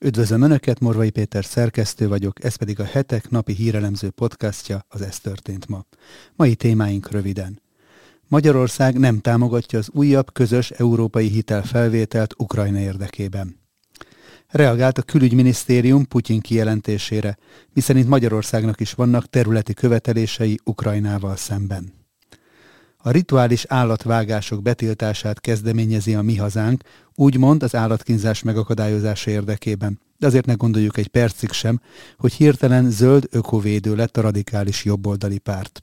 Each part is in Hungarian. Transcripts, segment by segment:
Üdvözlöm Önöket, Morvai Péter szerkesztő vagyok, ez pedig a hetek napi hírelemző podcastja, az Ez történt ma. Mai témáink röviden. Magyarország nem támogatja az újabb közös európai hitelfelvételt Ukrajna érdekében. Reagált a külügyminisztérium Putyin kijelentésére, miszerint Magyarországnak is vannak területi követelései Ukrajnával szemben. A rituális állatvágások betiltását kezdeményezi a mi hazánk, úgymond az állatkínzás megakadályozása érdekében. De azért ne gondoljuk egy percig sem, hogy hirtelen zöld ökovédő lett a radikális jobboldali párt.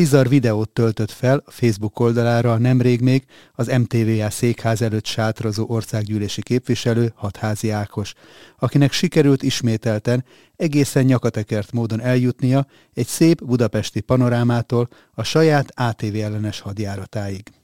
Bizarr videót töltött fel Facebook oldalára nemrég még az MTVA székház előtt sátrazó országgyűlési képviselő Hatházi Ákos, akinek sikerült ismételten egészen nyakatekert módon eljutnia egy szép budapesti panorámától a saját ATV ellenes hadjáratáig.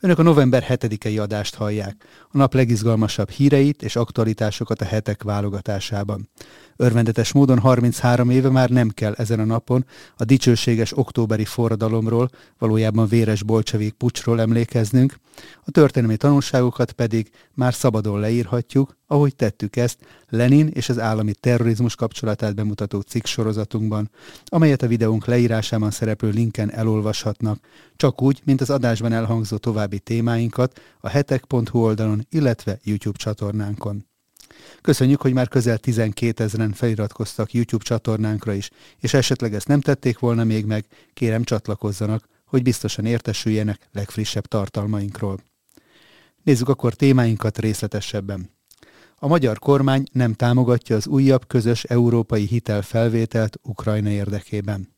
Önök a november 7-i adást hallják, a nap legizgalmasabb híreit és aktualitásokat a hetek válogatásában. Örvendetes módon 33 éve már nem kell ezen a napon a dicsőséges októberi forradalomról, valójában véres bolcsevik pucsról emlékeznünk, a történelmi tanulságokat pedig már szabadon leírhatjuk, ahogy tettük ezt Lenin és az állami terrorizmus kapcsolatát bemutató cikk sorozatunkban, amelyet a videónk leírásában szereplő linken elolvashatnak, csak úgy, mint az adásban elhangzó további témáinkat a hetek.hu oldalon, illetve YouTube csatornánkon. Köszönjük, hogy már közel 12 ezeren feliratkoztak YouTube csatornánkra is, és esetleg ezt nem tették volna még meg, kérem csatlakozzanak, hogy biztosan értesüljenek legfrissebb tartalmainkról. Nézzük akkor témáinkat részletesebben. A magyar kormány nem támogatja az újabb közös európai hitelfelvételt Ukrajna érdekében.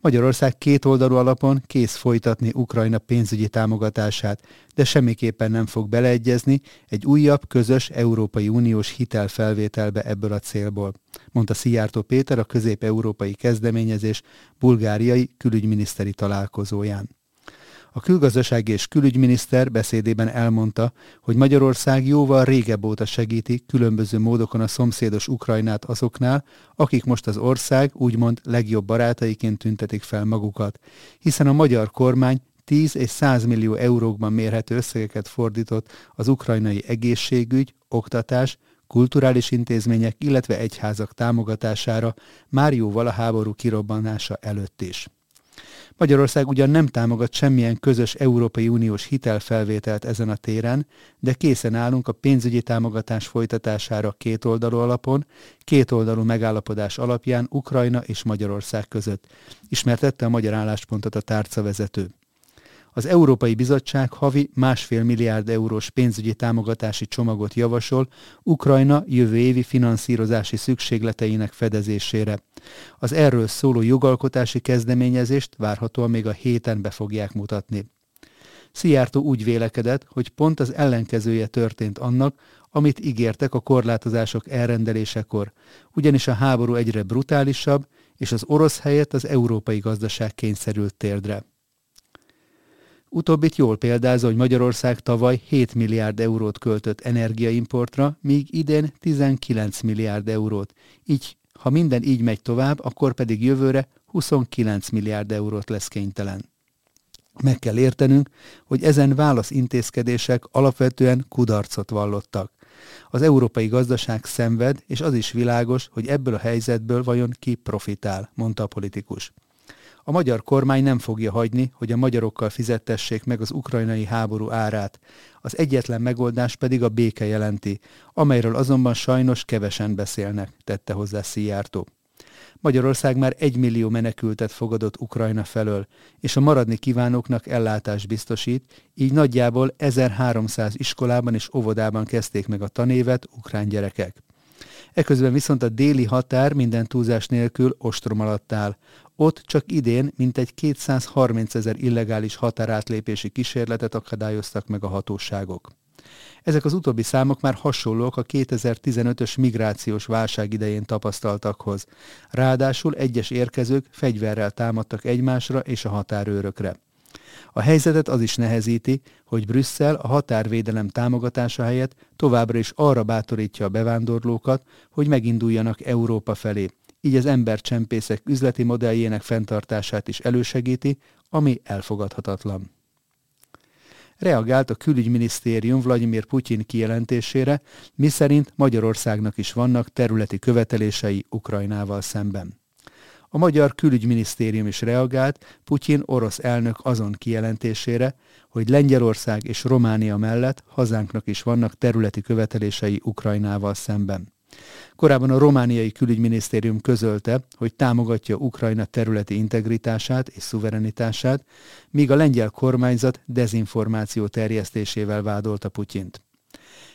Magyarország két oldalú alapon kész folytatni Ukrajna pénzügyi támogatását, de semmiképpen nem fog beleegyezni egy újabb közös Európai Uniós hitelfelvételbe ebből a célból, mondta Szijjártó Péter a közép-európai kezdeményezés bulgáriai külügyminiszteri találkozóján. A külgazdasági és külügyminiszter beszédében elmondta, hogy Magyarország jóval régebb óta segíti különböző módokon a szomszédos Ukrajnát azoknál, akik most az ország úgymond legjobb barátaiként tüntetik fel magukat, hiszen a magyar kormány 10 és 100 millió eurókban mérhető összegeket fordított az ukrajnai egészségügy, oktatás, kulturális intézmények, illetve egyházak támogatására már jóval a háború kirobbanása előtt is. Magyarország ugyan nem támogat semmilyen közös Európai Uniós hitelfelvételt ezen a téren, de készen állunk a pénzügyi támogatás folytatására kétoldalú alapon, kétoldalú megállapodás alapján Ukrajna és Magyarország között, ismertette a magyar álláspontot a tárcavezető. Az Európai Bizottság havi másfél milliárd eurós pénzügyi támogatási csomagot javasol Ukrajna jövő évi finanszírozási szükségleteinek fedezésére. Az erről szóló jogalkotási kezdeményezést várhatóan még a héten be fogják mutatni. Szijjártó úgy vélekedett, hogy pont az ellenkezője történt annak, amit ígértek a korlátozások elrendelésekor, ugyanis a háború egyre brutálisabb, és az orosz helyett az európai gazdaság kényszerült térdre. Utóbbit jól példázza, hogy Magyarország tavaly 7 milliárd eurót költött energiaimportra, míg idén 19 milliárd eurót. Így, ha minden így megy tovább, akkor pedig jövőre 29 milliárd eurót lesz kénytelen. Meg kell értenünk, hogy ezen válaszintézkedések alapvetően kudarcot vallottak. Az európai gazdaság szenved, és az is világos, hogy ebből a helyzetből vajon ki profitál, mondta a politikus. A magyar kormány nem fogja hagyni, hogy a magyarokkal fizettessék meg az ukrajnai háború árát. Az egyetlen megoldás pedig a béke jelenti, amelyről azonban sajnos kevesen beszélnek, tette hozzá Szijjártó. Magyarország már egy millió menekültet fogadott Ukrajna felől, és a maradni kívánóknak ellátást biztosít, így nagyjából 1300 iskolában és óvodában kezdték meg a tanévet ukrán gyerekek. Eközben viszont a déli határ minden túlzás nélkül ostrom alatt áll. Ott csak idén mintegy 230 ezer illegális határátlépési kísérletet akadályoztak meg a hatóságok. Ezek az utóbbi számok már hasonlók a 2015-ös migrációs válság idején tapasztaltakhoz. Ráadásul egyes érkezők fegyverrel támadtak egymásra és a határőrökre. A helyzetet az is nehezíti, hogy Brüsszel a határvédelem támogatása helyett továbbra is arra bátorítja a bevándorlókat, hogy meginduljanak Európa felé. Így az embercsempészek üzleti modelljének fenntartását is elősegíti, ami elfogadhatatlan. reagált a külügyminisztérium Vladimir Putyin kijelentésére, miszerint Magyarországnak is vannak területi követelései Ukrajnával szemben. A magyar külügyminisztérium is reagált Putyin orosz elnök azon kijelentésére, hogy Lengyelország és Románia mellett hazánknak is vannak területi követelései Ukrajnával szemben. Korábban a romániai külügyminisztérium közölte, hogy támogatja Ukrajna területi integritását és szuverenitását, míg a lengyel kormányzat dezinformáció terjesztésével vádolta Putyint.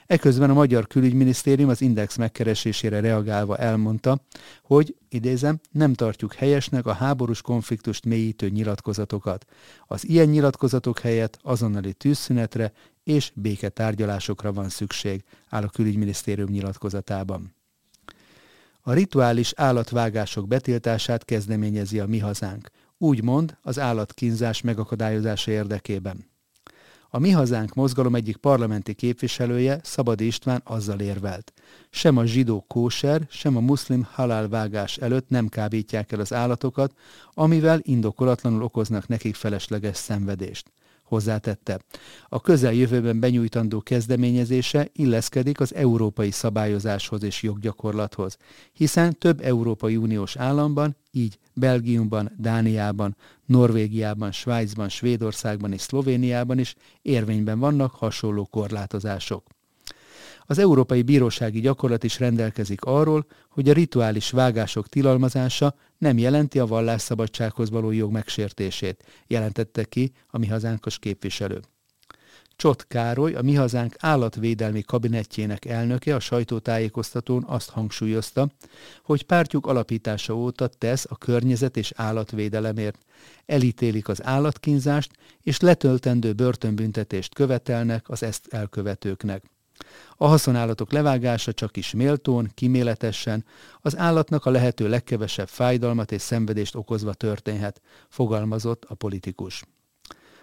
Eközben a magyar külügyminisztérium az Index megkeresésére reagálva elmondta, hogy, idézem, nem tartjuk helyesnek a háborús konfliktust mélyítő nyilatkozatokat. Az ilyen nyilatkozatok helyett azonnali tűzszünetre és béketárgyalásokra van szükség, áll a külügyminisztérium nyilatkozatában. A rituális állatvágások betiltását kezdeményezi a mi hazánk, úgymond az állatkínzás megakadályozása érdekében. A Mi Hazánk mozgalom egyik parlamenti képviselője, Szabadi István azzal érvelt. Sem a zsidó kóser, sem a muszlim halálvágás előtt nem kábítják el az állatokat, amivel indokolatlanul okoznak nekik felesleges szenvedést hozzátette. A közeljövőben benyújtandó kezdeményezése illeszkedik az európai szabályozáshoz és joggyakorlathoz, hiszen több Európai Uniós államban, így Belgiumban, Dániában, Norvégiában, Svájcban, Svédországban és Szlovéniában is érvényben vannak hasonló korlátozások. Az Európai Bírósági Gyakorlat is rendelkezik arról, hogy a rituális vágások tilalmazása nem jelenti a vallásszabadsághoz való jog megsértését, jelentette ki a mi hazánkos képviselő. Csot Károly, a Mi Hazánk állatvédelmi kabinettjének elnöke a sajtótájékoztatón azt hangsúlyozta, hogy pártjuk alapítása óta tesz a környezet és állatvédelemért. Elítélik az állatkínzást, és letöltendő börtönbüntetést követelnek az ezt elkövetőknek. A haszonállatok levágása csak is méltón, kiméletesen, az állatnak a lehető legkevesebb fájdalmat és szenvedést okozva történhet, fogalmazott a politikus.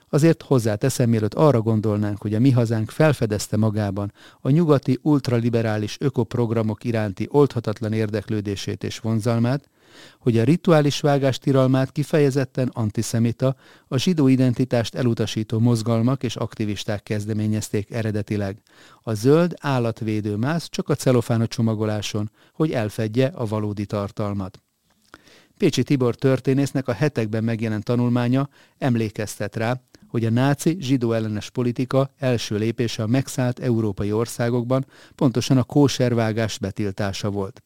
Azért hozzáteszem, mielőtt arra gondolnánk, hogy a mi hazánk felfedezte magában a nyugati ultraliberális ökoprogramok iránti oldhatatlan érdeklődését és vonzalmát, hogy a rituális vágás tiralmát kifejezetten antiszemita, a zsidó identitást elutasító mozgalmak és aktivisták kezdeményezték eredetileg. A zöld állatvédő mász csak a celofán a csomagoláson, hogy elfedje a valódi tartalmat. Pécsi Tibor történésznek a hetekben megjelent tanulmánya emlékeztet rá, hogy a náci zsidó ellenes politika első lépése a megszállt európai országokban pontosan a kóservágás betiltása volt.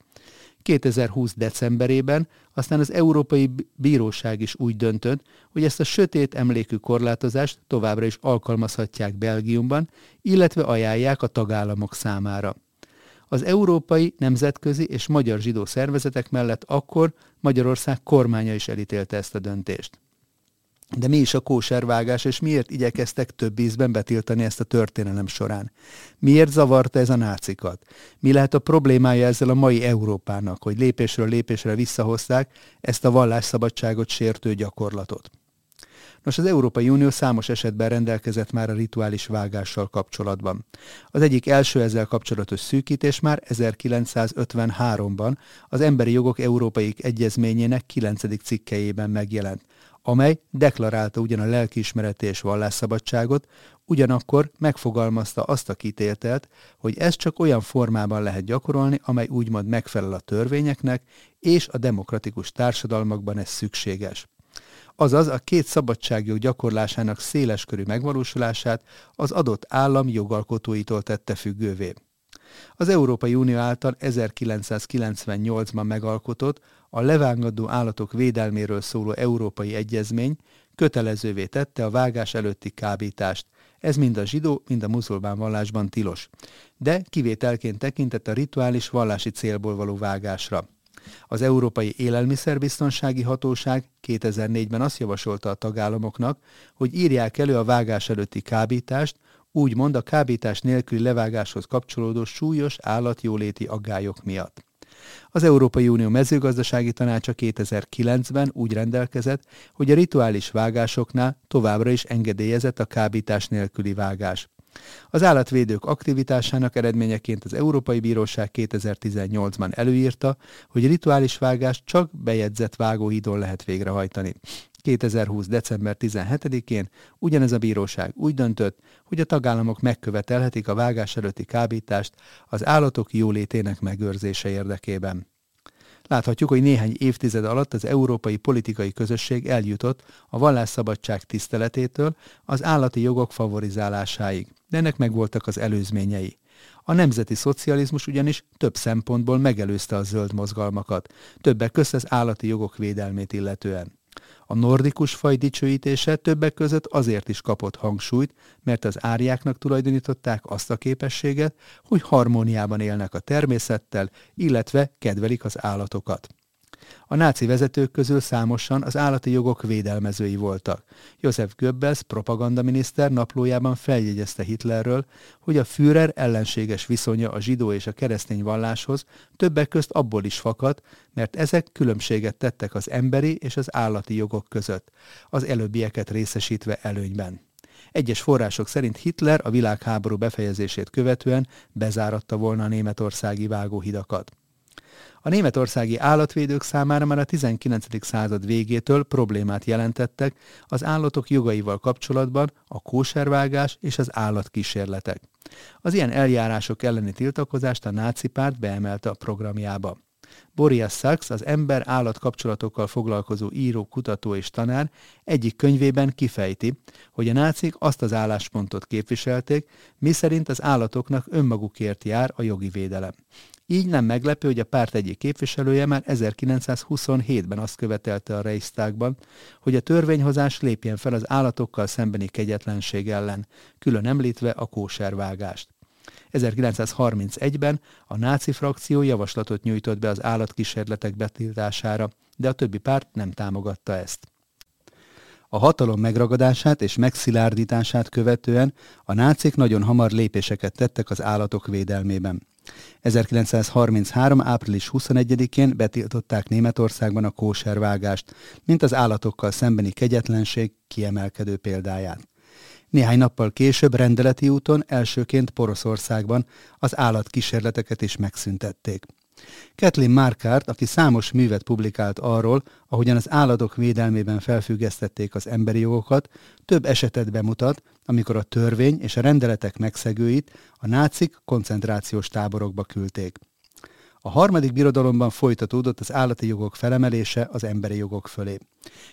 2020. decemberében aztán az Európai Bíróság is úgy döntött, hogy ezt a sötét emlékű korlátozást továbbra is alkalmazhatják Belgiumban, illetve ajánlják a tagállamok számára. Az európai, nemzetközi és magyar zsidó szervezetek mellett akkor Magyarország kormánya is elítélte ezt a döntést. De mi is a kóservágás, és miért igyekeztek több ízben betiltani ezt a történelem során? Miért zavarta ez a nácikat? Mi lehet a problémája ezzel a mai Európának, hogy lépésről lépésre visszahozták ezt a vallásszabadságot sértő gyakorlatot? Nos, az Európai Unió számos esetben rendelkezett már a rituális vágással kapcsolatban. Az egyik első ezzel kapcsolatos szűkítés már 1953-ban az Emberi Jogok Európai Egyezményének 9. cikkejében megjelent amely deklarálta ugyan a lelkiismereti és vallásszabadságot, ugyanakkor megfogalmazta azt a kitéltelt, hogy ez csak olyan formában lehet gyakorolni, amely úgymond megfelel a törvényeknek, és a demokratikus társadalmakban ez szükséges. Azaz a két szabadságjog gyakorlásának széleskörű megvalósulását az adott állam jogalkotóitól tette függővé. Az Európai Unió által 1998-ban megalkotott a levángadó állatok védelméről szóló Európai Egyezmény kötelezővé tette a vágás előtti kábítást. Ez mind a zsidó, mind a muzulmán vallásban tilos. De kivételként tekintett a rituális vallási célból való vágásra. Az Európai Élelmiszerbiztonsági Hatóság 2004-ben azt javasolta a tagállamoknak, hogy írják elő a vágás előtti kábítást, úgymond a kábítás nélküli levágáshoz kapcsolódó súlyos állatjóléti aggályok miatt. Az Európai Unió mezőgazdasági tanácsa 2009-ben úgy rendelkezett, hogy a rituális vágásoknál továbbra is engedélyezett a kábítás nélküli vágás. Az állatvédők aktivitásának eredményeként az Európai Bíróság 2018-ban előírta, hogy rituális vágást csak bejegyzett vágóhídon lehet végrehajtani. 2020. december 17-én ugyanez a bíróság úgy döntött, hogy a tagállamok megkövetelhetik a vágás előtti kábítást az állatok jólétének megőrzése érdekében. Láthatjuk, hogy néhány évtized alatt az európai politikai közösség eljutott a vallásszabadság tiszteletétől az állati jogok favorizálásáig, de ennek megvoltak az előzményei. A nemzeti szocializmus ugyanis több szempontból megelőzte a zöld mozgalmakat, többek között az állati jogok védelmét illetően. A nordikus faj dicsőítése többek között azért is kapott hangsúlyt, mert az árjáknak tulajdonították azt a képességet, hogy harmóniában élnek a természettel, illetve kedvelik az állatokat. A náci vezetők közül számosan az állati jogok védelmezői voltak. Josef Goebbels propagandaminiszter naplójában feljegyezte Hitlerről, hogy a Führer ellenséges viszonya a zsidó és a keresztény valláshoz többek közt abból is fakad, mert ezek különbséget tettek az emberi és az állati jogok között, az előbbieket részesítve előnyben. Egyes források szerint Hitler a világháború befejezését követően bezáratta volna a németországi vágóhidakat. A németországi állatvédők számára már a 19. század végétől problémát jelentettek az állatok jogaival kapcsolatban a kóservágás és az állatkísérletek. Az ilyen eljárások elleni tiltakozást a náci párt beemelte a programjába. Boris Sachs, az ember-állat kapcsolatokkal foglalkozó író, kutató és tanár egyik könyvében kifejti, hogy a nácik azt az álláspontot képviselték, miszerint az állatoknak önmagukért jár a jogi védelem. Így nem meglepő, hogy a párt egyik képviselője már 1927-ben azt követelte a Reichstagban, hogy a törvényhozás lépjen fel az állatokkal szembeni kegyetlenség ellen, külön említve a kóservágást. 1931-ben a náci frakció javaslatot nyújtott be az állatkísérletek betiltására, de a többi párt nem támogatta ezt. A hatalom megragadását és megszilárdítását követően a nácik nagyon hamar lépéseket tettek az állatok védelmében. 1933. április 21-én betiltották Németországban a kóservágást, mint az állatokkal szembeni kegyetlenség kiemelkedő példáját. Néhány nappal később rendeleti úton elsőként Poroszországban az állatkísérleteket is megszüntették. Kathleen Markart, aki számos művet publikált arról, ahogyan az állatok védelmében felfüggesztették az emberi jogokat, több esetet bemutat, amikor a törvény és a rendeletek megszegőit a nácik koncentrációs táborokba küldték. A harmadik birodalomban folytatódott az állati jogok felemelése az emberi jogok fölé.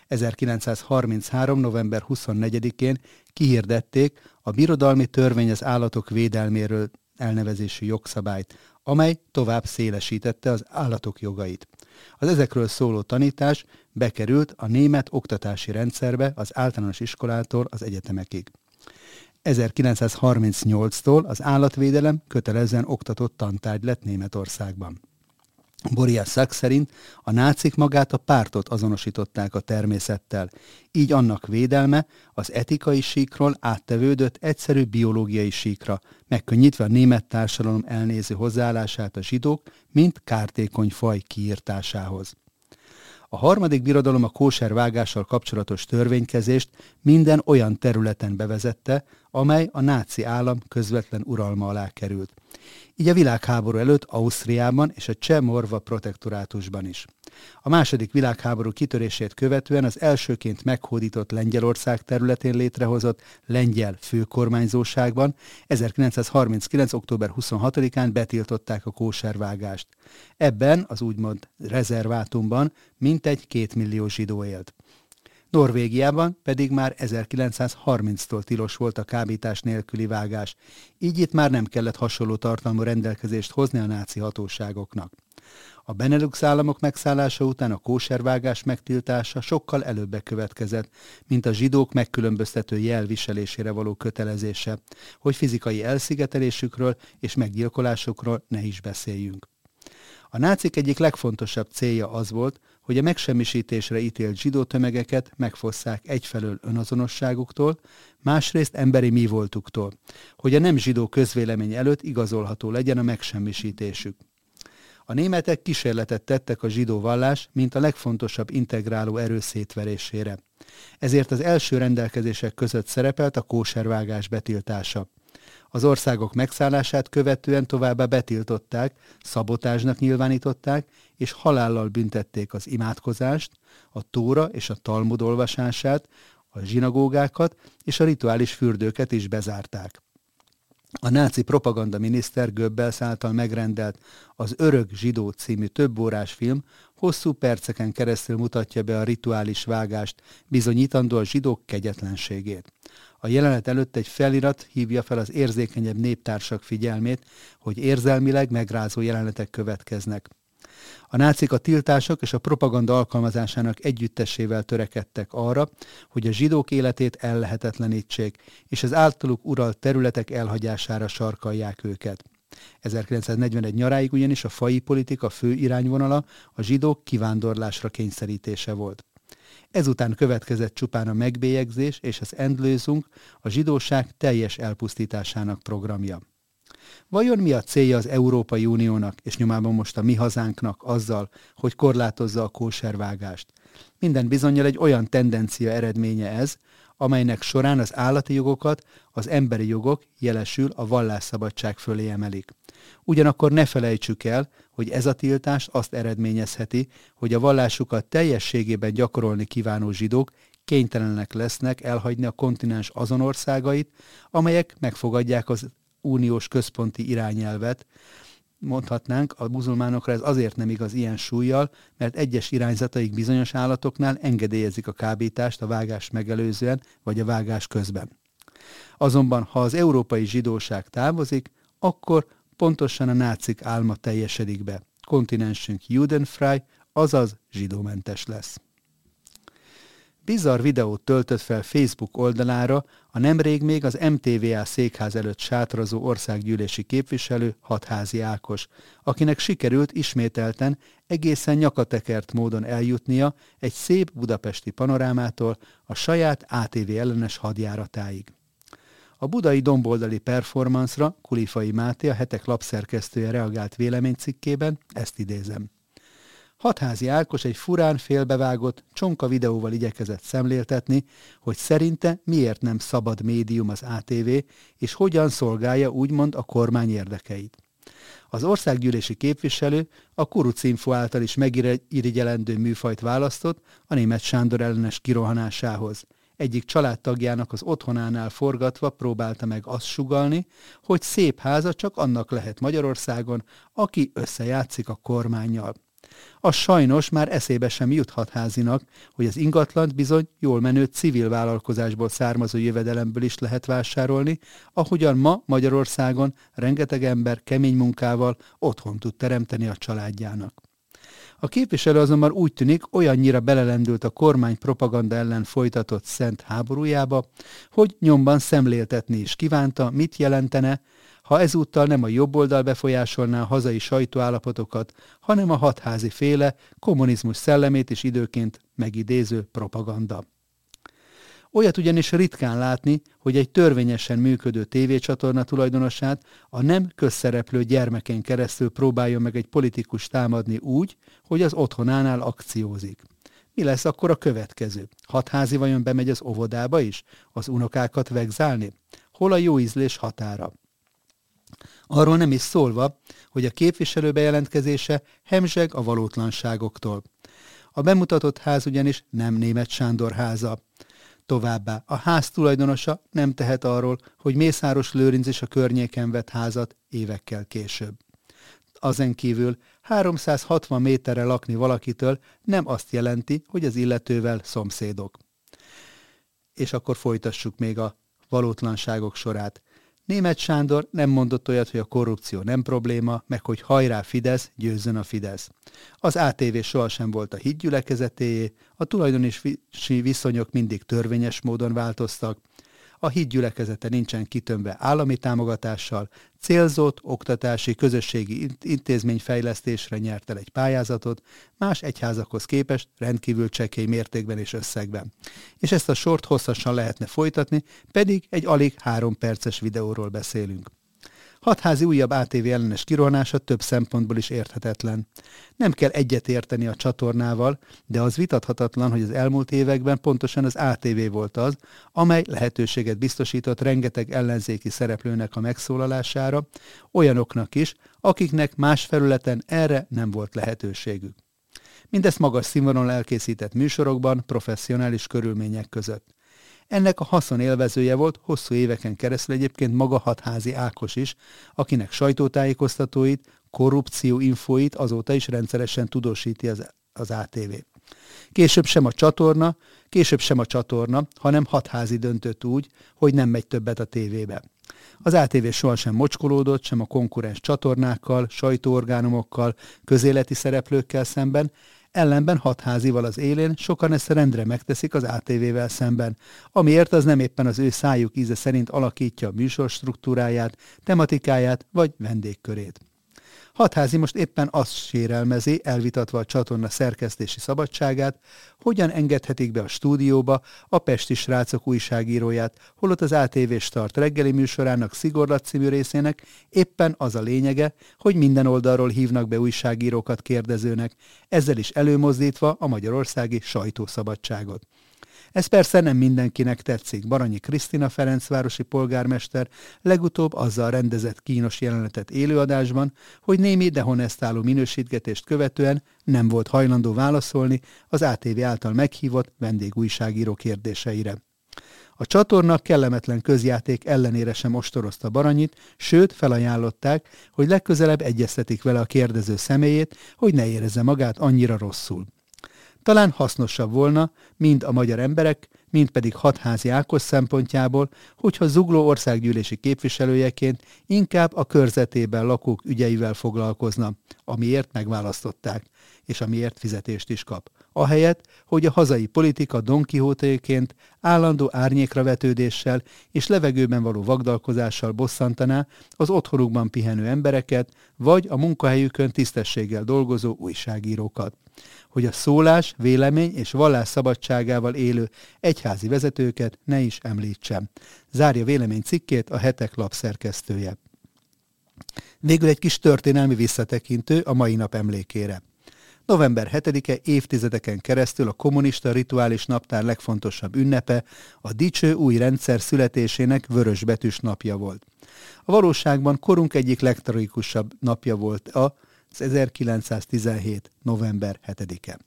1933. november 24-én kihirdették a birodalmi törvény az állatok védelméről elnevezésű jogszabályt, amely tovább szélesítette az állatok jogait. Az ezekről szóló tanítás bekerült a német oktatási rendszerbe az általános iskolától az egyetemekig. 1938-tól az állatvédelem kötelezően oktatott tantárgy lett Németországban. Boris Szack szerint a nácik magát a pártot azonosították a természettel, így annak védelme az etikai síkról áttevődött egyszerű biológiai síkra, megkönnyítve a német társadalom elnéző hozzáállását a zsidók, mint kártékony faj kiírtásához. A harmadik birodalom a kóser vágással kapcsolatos törvénykezést minden olyan területen bevezette, amely a náci állam közvetlen uralma alá került. Így a világháború előtt Ausztriában és a Cseh Morva protektorátusban is. A második világháború kitörését követően az elsőként meghódított Lengyelország területén létrehozott lengyel főkormányzóságban 1939. október 26-án betiltották a kóservágást. Ebben az úgymond rezervátumban mintegy két millió zsidó élt. Norvégiában pedig már 1930-tól tilos volt a kábítás nélküli vágás, így itt már nem kellett hasonló tartalmú rendelkezést hozni a náci hatóságoknak. A Benelux államok megszállása után a kóservágás megtiltása sokkal előbbre következett, mint a zsidók megkülönböztető jelviselésére való kötelezése, hogy fizikai elszigetelésükről és meggyilkolásokról ne is beszéljünk. A nácik egyik legfontosabb célja az volt, hogy a megsemmisítésre ítélt zsidó tömegeket megfosszák egyfelől önazonosságuktól, másrészt emberi mi voltuktól, hogy a nem zsidó közvélemény előtt igazolható legyen a megsemmisítésük. A németek kísérletet tettek a zsidó vallás, mint a legfontosabb integráló erő szétverésére. Ezért az első rendelkezések között szerepelt a kóservágás betiltása. Az országok megszállását követően továbbá betiltották, szabotásnak nyilvánították, és halállal büntették az imádkozást, a tóra és a talmud olvasását, a zsinagógákat és a rituális fürdőket is bezárták. A náci propaganda miniszter Goebbels által megrendelt az Örök zsidó című többórás film hosszú perceken keresztül mutatja be a rituális vágást, bizonyítandó a zsidók kegyetlenségét. A jelenet előtt egy felirat hívja fel az érzékenyebb néptársak figyelmét, hogy érzelmileg megrázó jelenetek következnek. A nácik a tiltások és a propaganda alkalmazásának együttessével törekedtek arra, hogy a zsidók életét ellehetetlenítsék, és az általuk uralt területek elhagyására sarkalják őket. 1941 nyaráig ugyanis a fai politika fő irányvonala a zsidók kivándorlásra kényszerítése volt. Ezután következett csupán a megbélyegzés és az endlőzunk, a zsidóság teljes elpusztításának programja. Vajon mi a célja az Európai Uniónak, és nyomában most a mi hazánknak azzal, hogy korlátozza a kóservágást? Minden bizonyal egy olyan tendencia eredménye ez, amelynek során az állati jogokat az emberi jogok jelesül a vallásszabadság fölé emelik. Ugyanakkor ne felejtsük el, hogy ez a tiltás azt eredményezheti, hogy a vallásukat teljességében gyakorolni kívánó zsidók kénytelenek lesznek elhagyni a kontinens azon országait, amelyek megfogadják az uniós központi irányelvet, mondhatnánk, a muzulmánokra ez azért nem igaz ilyen súlyjal, mert egyes irányzataik bizonyos állatoknál engedélyezik a kábítást a vágás megelőzően vagy a vágás közben. Azonban, ha az európai zsidóság távozik, akkor pontosan a nácik álma teljesedik be. Kontinensünk judenfrei, azaz zsidómentes lesz bizarr videót töltött fel Facebook oldalára a nemrég még az MTVA székház előtt sátrazó országgyűlési képviselő Hatházi Ákos, akinek sikerült ismételten egészen nyakatekert módon eljutnia egy szép budapesti panorámától a saját ATV ellenes hadjáratáig. A budai domboldali performancra Kulifai Máté, a hetek lapszerkesztője reagált véleménycikkében, ezt idézem. Hatházi Ákos egy furán félbevágott, csonka videóval igyekezett szemléltetni, hogy szerinte miért nem szabad médium az ATV, és hogyan szolgálja úgymond a kormány érdekeit. Az országgyűlési képviselő a kurucinfo által is megirigyelendő műfajt választott a német Sándor ellenes kirohanásához. Egyik családtagjának az otthonánál forgatva próbálta meg azt sugalni, hogy szép háza csak annak lehet Magyarországon, aki összejátszik a kormányjal. Az sajnos már eszébe sem juthat házinak, hogy az ingatlant bizony jól menő civil vállalkozásból származó jövedelemből is lehet vásárolni, ahogyan ma Magyarországon rengeteg ember kemény munkával otthon tud teremteni a családjának. A képviselő azonban úgy tűnik olyannyira belelendült a kormány propaganda ellen folytatott szent háborújába, hogy nyomban szemléltetni is kívánta, mit jelentene, ha ezúttal nem a jobb oldal befolyásolná a hazai sajtóállapotokat, hanem a hatházi féle, kommunizmus szellemét is időként megidéző propaganda. Olyat ugyanis ritkán látni, hogy egy törvényesen működő tévécsatorna tulajdonosát a nem közszereplő gyermeken keresztül próbálja meg egy politikus támadni úgy, hogy az otthonánál akciózik. Mi lesz akkor a következő? Hatházi vajon bemegy az óvodába is? Az unokákat vegzálni? Hol a jó ízlés határa? Arról nem is szólva, hogy a képviselő bejelentkezése hemzseg a valótlanságoktól. A bemutatott ház ugyanis nem német Sándor háza. Továbbá a ház tulajdonosa nem tehet arról, hogy Mészáros Lőrinc is a környéken vett házat évekkel később. Azen kívül 360 méterre lakni valakitől nem azt jelenti, hogy az illetővel szomszédok. És akkor folytassuk még a valótlanságok sorát. Német Sándor nem mondott olyat, hogy a korrupció nem probléma, meg hogy hajrá Fidesz, győzzön a Fidesz. Az ATV sohasem volt a hídgyülekezetéjé, a tulajdonosi viszonyok mindig törvényes módon változtak, a híd gyülekezete nincsen kitömve állami támogatással, célzott oktatási közösségi intézményfejlesztésre nyert el egy pályázatot, más egyházakhoz képest rendkívül csekély mértékben és összegben. És ezt a sort hosszasan lehetne folytatni, pedig egy alig három perces videóról beszélünk. Hatházi újabb ATV ellenes kirohanása több szempontból is érthetetlen. Nem kell egyetérteni a csatornával, de az vitathatatlan, hogy az elmúlt években pontosan az ATV volt az, amely lehetőséget biztosított rengeteg ellenzéki szereplőnek a megszólalására, olyanoknak is, akiknek más felületen erre nem volt lehetőségük. Mindezt magas színvonalon elkészített műsorokban, professzionális körülmények között. Ennek a haszonélvezője volt hosszú éveken keresztül egyébként maga hatházi Ákos is, akinek sajtótájékoztatóit, korrupció infóit azóta is rendszeresen tudósíti az, az ATV. Később sem a csatorna, később sem a csatorna, hanem hatházi döntött úgy, hogy nem megy többet a tévébe. Az ATV sohasem mocskolódott, sem a konkurens csatornákkal, sajtóorgánumokkal, közéleti szereplőkkel szemben, ellenben hatházival az élén sokan ezt rendre megteszik az ATV-vel szemben, amiért az nem éppen az ő szájuk íze szerint alakítja a műsor struktúráját, tematikáját vagy vendégkörét. Hatházi most éppen azt sérelmezi, elvitatva a csatorna szerkesztési szabadságát, hogyan engedhetik be a stúdióba a Pesti srácok újságíróját, holott az ATV Start reggeli műsorának Szigorlat című részének éppen az a lényege, hogy minden oldalról hívnak be újságírókat kérdezőnek, ezzel is előmozdítva a magyarországi sajtószabadságot. Ez persze nem mindenkinek tetszik. Baranyi Krisztina Ferencvárosi polgármester legutóbb azzal rendezett kínos jelenetet élőadásban, hogy némi dehonestáló minősítgetést követően nem volt hajlandó válaszolni az ATV által meghívott vendégújságíró kérdéseire. A csatorna kellemetlen közjáték ellenére sem ostorozta Baranyit, sőt felajánlották, hogy legközelebb egyeztetik vele a kérdező személyét, hogy ne érezze magát annyira rosszul. Talán hasznosabb volna, mind a magyar emberek, mind pedig hatházi Ákos szempontjából, hogyha zugló országgyűlési képviselőjeként inkább a körzetében lakók ügyeivel foglalkozna, amiért megválasztották, és amiért fizetést is kap. Ahelyett, hogy a hazai politika Don állandó árnyékra vetődéssel és levegőben való vagdalkozással bosszantaná az otthonukban pihenő embereket, vagy a munkahelyükön tisztességgel dolgozó újságírókat hogy a szólás, vélemény és vallás szabadságával élő egyházi vezetőket ne is említsem. Zárja vélemény cikkét a hetek lapszerkesztője. Végül egy kis történelmi visszatekintő a mai nap emlékére. November 7-e évtizedeken keresztül a kommunista rituális naptár legfontosabb ünnepe, a dicső új rendszer születésének vörösbetűs napja volt. A valóságban korunk egyik legtragikusabb napja volt a az 1917. november 7-e.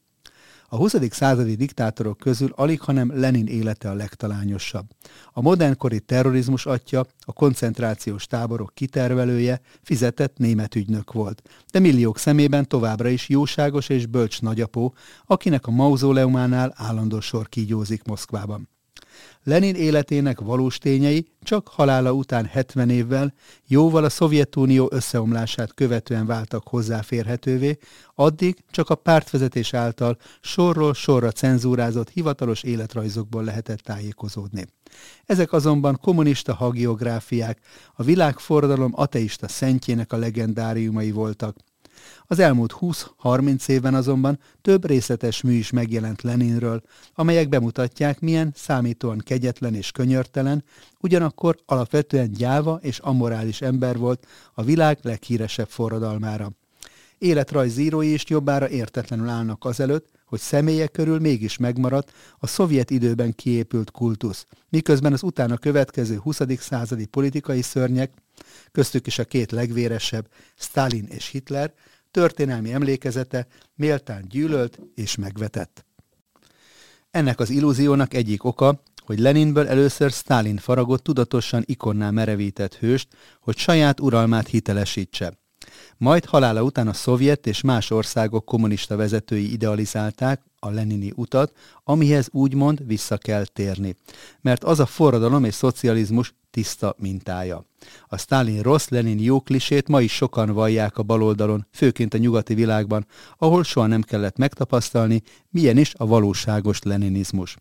A 20. századi diktátorok közül alig, hanem Lenin élete a legtalányosabb. A modernkori terrorizmus atya, a koncentrációs táborok kitervelője, fizetett német ügynök volt, de milliók szemében továbbra is jóságos és bölcs nagyapó, akinek a mauzóleumánál állandó sor kígyózik Moszkvában. Lenin életének valós tényei csak halála után 70 évvel, jóval a Szovjetunió összeomlását követően váltak hozzáférhetővé, addig csak a pártvezetés által sorról sorra cenzúrázott hivatalos életrajzokból lehetett tájékozódni. Ezek azonban kommunista hagiográfiák, a világforradalom ateista szentjének a legendáriumai voltak, az elmúlt 20-30 évben azonban több részletes mű is megjelent Leninről, amelyek bemutatják, milyen számítóan kegyetlen és könyörtelen, ugyanakkor alapvetően gyáva és amorális ember volt a világ leghíresebb forradalmára. Életrajzírói is jobbára értetlenül állnak azelőtt, hogy személye körül mégis megmaradt a szovjet időben kiépült kultusz, miközben az utána következő 20. századi politikai szörnyek, köztük is a két legvéresebb, Stalin és Hitler, történelmi emlékezete méltán gyűlölt és megvetett. Ennek az illúziónak egyik oka, hogy Leninből először Stalin faragott tudatosan ikonná merevített hőst, hogy saját uralmát hitelesítse. Majd halála után a szovjet és más országok kommunista vezetői idealizálták a lenini utat, amihez úgymond vissza kell térni. Mert az a forradalom és szocializmus tiszta mintája. A Stalin rossz, Lenin jó klisét ma is sokan vallják a baloldalon, főként a nyugati világban, ahol soha nem kellett megtapasztalni, milyen is a valóságos leninizmus.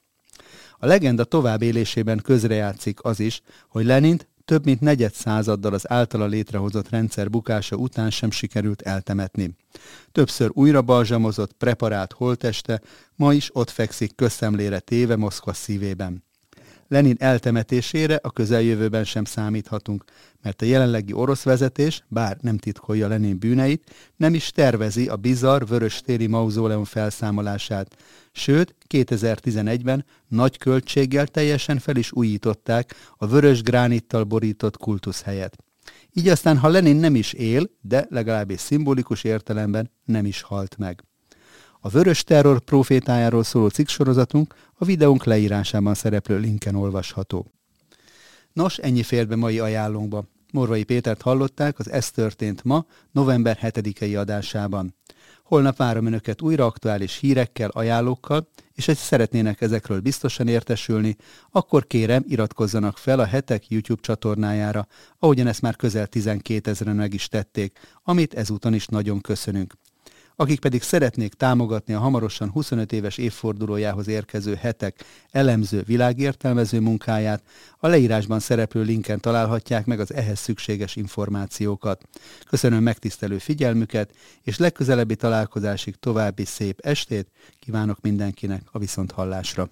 A legenda továbbélésében közrejátszik az is, hogy Lenint több mint negyed századdal az általa létrehozott rendszer bukása után sem sikerült eltemetni. Többször újra balzsamozott, preparált holteste ma is ott fekszik közszemlére téve Moszkva szívében. Lenin eltemetésére a közeljövőben sem számíthatunk, mert a jelenlegi orosz vezetés, bár nem titkolja Lenin bűneit, nem is tervezi a bizarr vöröstéri mauzóleum felszámolását. Sőt, 2011-ben nagy költséggel teljesen fel is újították a vörös gránittal borított kultuszhelyet. Így aztán, ha Lenin nem is él, de legalábbis szimbolikus értelemben nem is halt meg. A vörös terror profétájáról szóló cikksorozatunk a videónk leírásában szereplő linken olvasható. Nos, ennyi fért be mai ajánlónkba. Morvai Pétert hallották az Ez történt ma, november 7-i adásában. Holnap várom Önöket újra aktuális hírekkel, ajánlókkal, és ha szeretnének ezekről biztosan értesülni, akkor kérem iratkozzanak fel a Hetek YouTube csatornájára, ahogyan ezt már közel 12 ezeren meg is tették, amit ezúton is nagyon köszönünk. Akik pedig szeretnék támogatni a hamarosan 25 éves évfordulójához érkező hetek elemző világértelmező munkáját, a leírásban szereplő linken találhatják meg az ehhez szükséges információkat. Köszönöm megtisztelő figyelmüket, és legközelebbi találkozásig további szép estét kívánok mindenkinek a viszonthallásra.